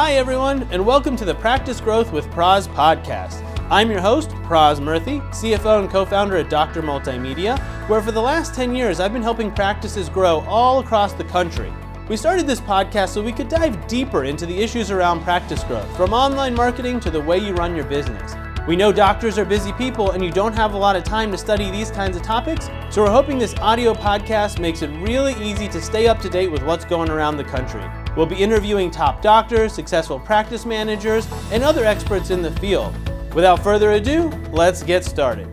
Hi, everyone, and welcome to the Practice Growth with Praz podcast. I'm your host, Praz Murthy, CFO and co founder at Dr. Multimedia, where for the last 10 years I've been helping practices grow all across the country. We started this podcast so we could dive deeper into the issues around practice growth, from online marketing to the way you run your business. We know doctors are busy people and you don't have a lot of time to study these kinds of topics, so we're hoping this audio podcast makes it really easy to stay up to date with what's going around the country. We'll be interviewing top doctors, successful practice managers, and other experts in the field. Without further ado, let's get started.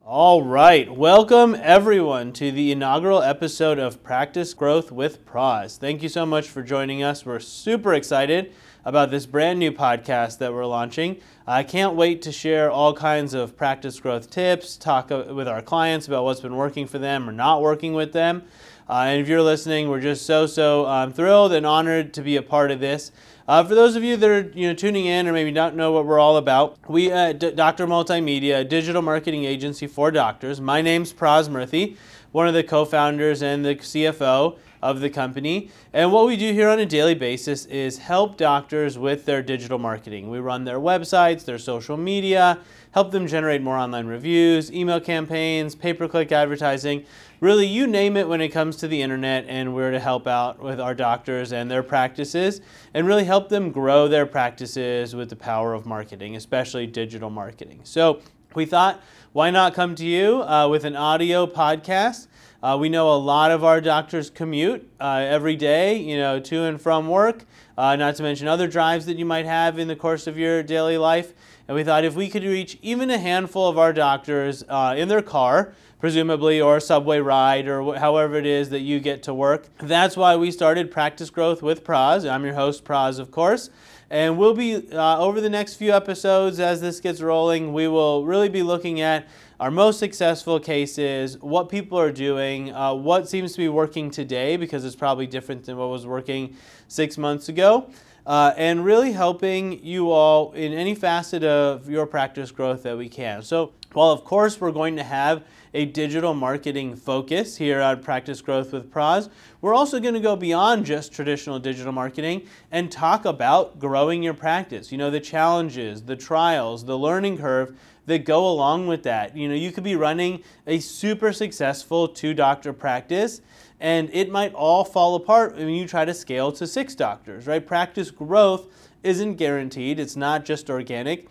All right, welcome everyone to the inaugural episode of Practice Growth with Praz. Thank you so much for joining us. We're super excited about this brand new podcast that we're launching. I can't wait to share all kinds of practice growth tips, talk uh, with our clients about what's been working for them or not working with them. Uh, and if you're listening, we're just so, so um, thrilled and honored to be a part of this. Uh, for those of you that are you know tuning in or maybe don't know what we're all about, we at D- Doctor Multimedia, a digital marketing agency for doctors. My name's Praz Murthy, one of the co-founders and the CFO of the company. And what we do here on a daily basis is help doctors with their digital marketing. We run their websites, their social media, help them generate more online reviews, email campaigns, pay per click advertising. Really, you name it when it comes to the internet, and we're to help out with our doctors and their practices and really help them grow their practices with the power of marketing, especially digital marketing. So, we thought, why not come to you uh, with an audio podcast? Uh, we know a lot of our doctors commute uh, every day, you know, to and from work, uh, not to mention other drives that you might have in the course of your daily life. And we thought if we could reach even a handful of our doctors uh, in their car, presumably, or a subway ride, or however it is that you get to work, that's why we started Practice Growth with Praz. I'm your host, Praz, of course. And we'll be, uh, over the next few episodes, as this gets rolling, we will really be looking at our most successful cases, what people are doing, uh, what seems to be working today, because it's probably different than what was working six months ago, uh, and really helping you all in any facet of your practice growth that we can. So, while of course we're going to have a digital marketing focus here at Practice Growth with Praz. We're also going to go beyond just traditional digital marketing and talk about growing your practice. You know, the challenges, the trials, the learning curve that go along with that. You know, you could be running a super successful two doctor practice and it might all fall apart when you try to scale to six doctors, right? Practice growth isn't guaranteed, it's not just organic.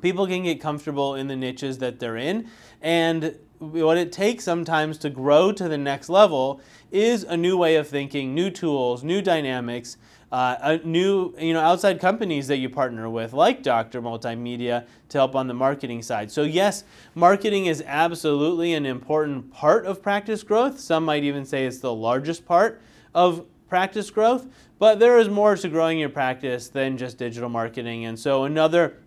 People can get comfortable in the niches that they're in, and what it takes sometimes to grow to the next level is a new way of thinking, new tools, new dynamics, uh, new you know outside companies that you partner with, like Dr. Multimedia, to help on the marketing side. So yes, marketing is absolutely an important part of practice growth. Some might even say it's the largest part of practice growth, but there is more to growing your practice than just digital marketing. And so another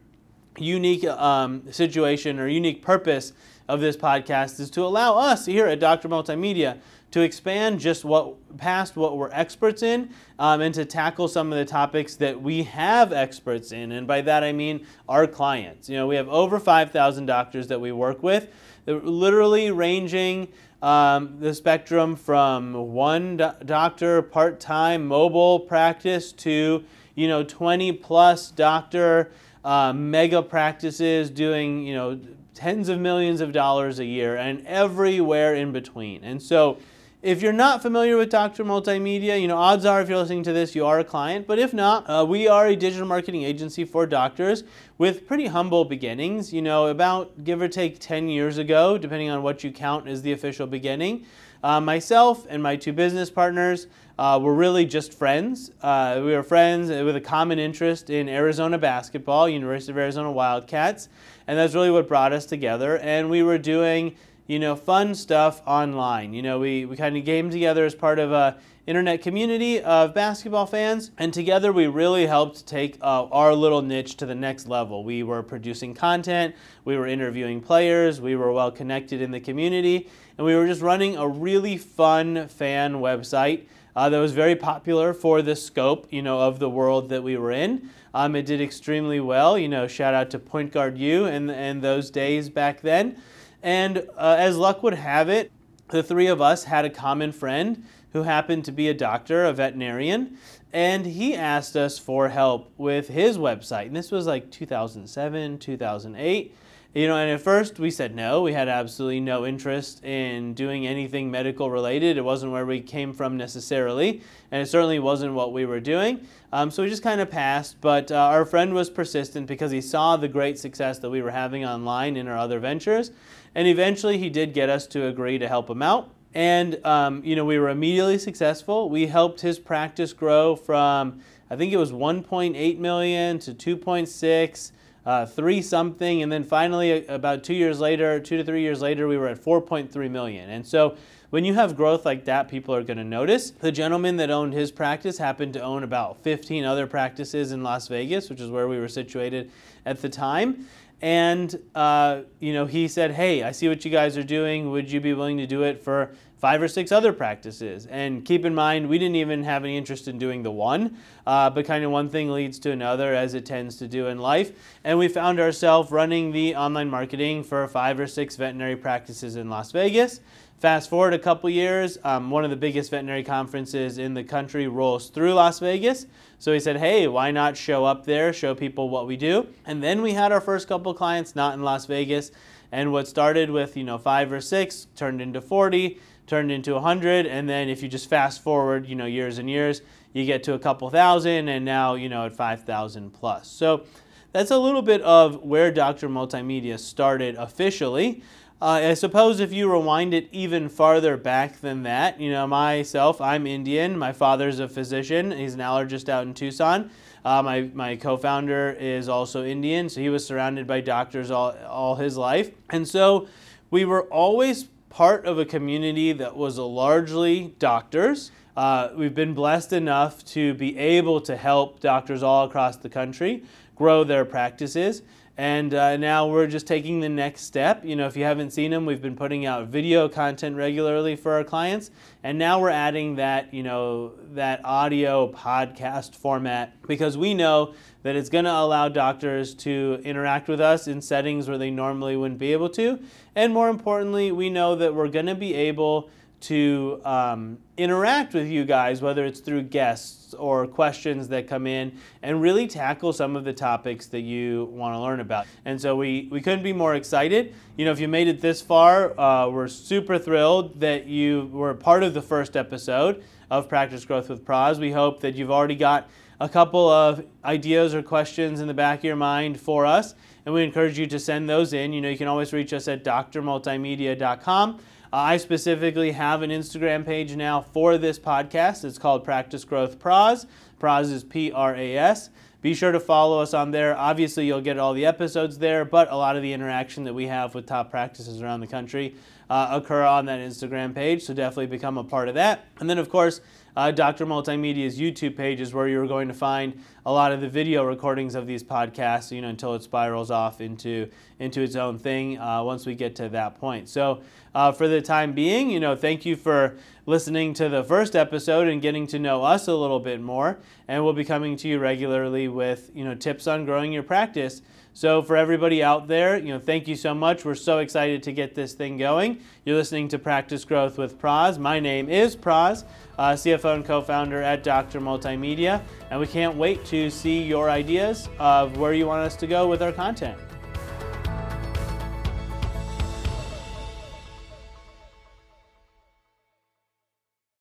unique um, situation or unique purpose of this podcast is to allow us here at Dr. Multimedia to expand just what past what we're experts in um, and to tackle some of the topics that we have experts in and by that i mean our clients you know we have over 5000 doctors that we work with literally ranging um, the spectrum from one do- doctor part-time mobile practice to you know 20 plus doctor uh, mega practices doing you know tens of millions of dollars a year and everywhere in between. And so if you're not familiar with Dr. Multimedia, you know, odds are if you're listening to this, you are a client. But if not, uh, we are a digital marketing agency for doctors with pretty humble beginnings. You know, about give or take 10 years ago, depending on what you count as the official beginning. Uh, myself and my two business partners uh, were really just friends. Uh, we were friends with a common interest in Arizona basketball, University of Arizona Wildcats, and that's really what brought us together. And we were doing you know, fun stuff online. You know, we, we kind of game together as part of a internet community of basketball fans, and together we really helped take uh, our little niche to the next level. We were producing content, we were interviewing players, we were well connected in the community, and we were just running a really fun fan website. Uh, that was very popular for the scope, you know, of the world that we were in. Um, it did extremely well. You know, shout out to Point Guard U and and those days back then. And uh, as luck would have it, the three of us had a common friend who happened to be a doctor, a veterinarian, and he asked us for help with his website. And this was like 2007, 2008. You know, and at first we said no. We had absolutely no interest in doing anything medical related. It wasn't where we came from necessarily, and it certainly wasn't what we were doing. Um, so we just kind of passed. But uh, our friend was persistent because he saw the great success that we were having online in our other ventures, and eventually he did get us to agree to help him out. And um, you know, we were immediately successful. We helped his practice grow from I think it was 1.8 million to 2.6 uh, three something, and then finally, about two years later, two to three years later, we were at 4.3 million. And so, when you have growth like that, people are going to notice. The gentleman that owned his practice happened to own about 15 other practices in Las Vegas, which is where we were situated at the time. And uh, you know, he said, "Hey, I see what you guys are doing. Would you be willing to do it for five or six other practices. And keep in mind, we didn't even have any interest in doing the one, uh, but kind of one thing leads to another as it tends to do in life. And we found ourselves running the online marketing for five or six veterinary practices in Las Vegas. Fast forward a couple years, um, one of the biggest veterinary conferences in the country rolls through Las Vegas. So he said, hey, why not show up there, show people what we do? And then we had our first couple clients not in Las Vegas. And what started with, you know, five or six turned into 40 turned into 100 and then if you just fast forward you know years and years you get to a couple thousand and now you know at 5000 plus so that's a little bit of where dr multimedia started officially uh, I suppose if you rewind it even farther back than that, you know, myself, I'm Indian. My father's a physician. He's an allergist out in Tucson. Uh, my, my co-founder is also Indian, so he was surrounded by doctors all, all his life. And so we were always part of a community that was largely doctors. Uh, we've been blessed enough to be able to help doctors all across the country grow their practices. And uh, now we're just taking the next step. You know, if you haven't seen them, we've been putting out video content regularly for our clients. And now we're adding that, you know, that audio podcast format because we know that it's going to allow doctors to interact with us in settings where they normally wouldn't be able to. And more importantly, we know that we're going to be able to um, interact with you guys, whether it's through guests or questions that come in, and really tackle some of the topics that you want to learn about. And so we, we couldn't be more excited. You know, if you made it this far, uh, we're super thrilled that you were part of the first episode of Practice Growth with Praz. We hope that you've already got a couple of ideas or questions in the back of your mind for us, and we encourage you to send those in. You know, you can always reach us at drmultimedia.com. I specifically have an Instagram page now for this podcast. It's called Practice Growth Praz. Praz is P R A S. Be sure to follow us on there. Obviously, you'll get all the episodes there, but a lot of the interaction that we have with top practices around the country uh, occur on that Instagram page. So definitely become a part of that. And then, of course, uh, Dr. Multimedia's YouTube page is where you're going to find a lot of the video recordings of these podcasts, you know, until it spirals off into, into its own thing uh, once we get to that point. So uh, for the time being, you know, thank you for listening to the first episode and getting to know us a little bit more. And we'll be coming to you regularly with, you know, tips on growing your practice. So for everybody out there, you know, thank you so much. We're so excited to get this thing going. You're listening to Practice Growth with Praz. My name is Praz, uh, CFO and co-founder at Dr. Multimedia, and we can't wait to see your ideas of where you want us to go with our content.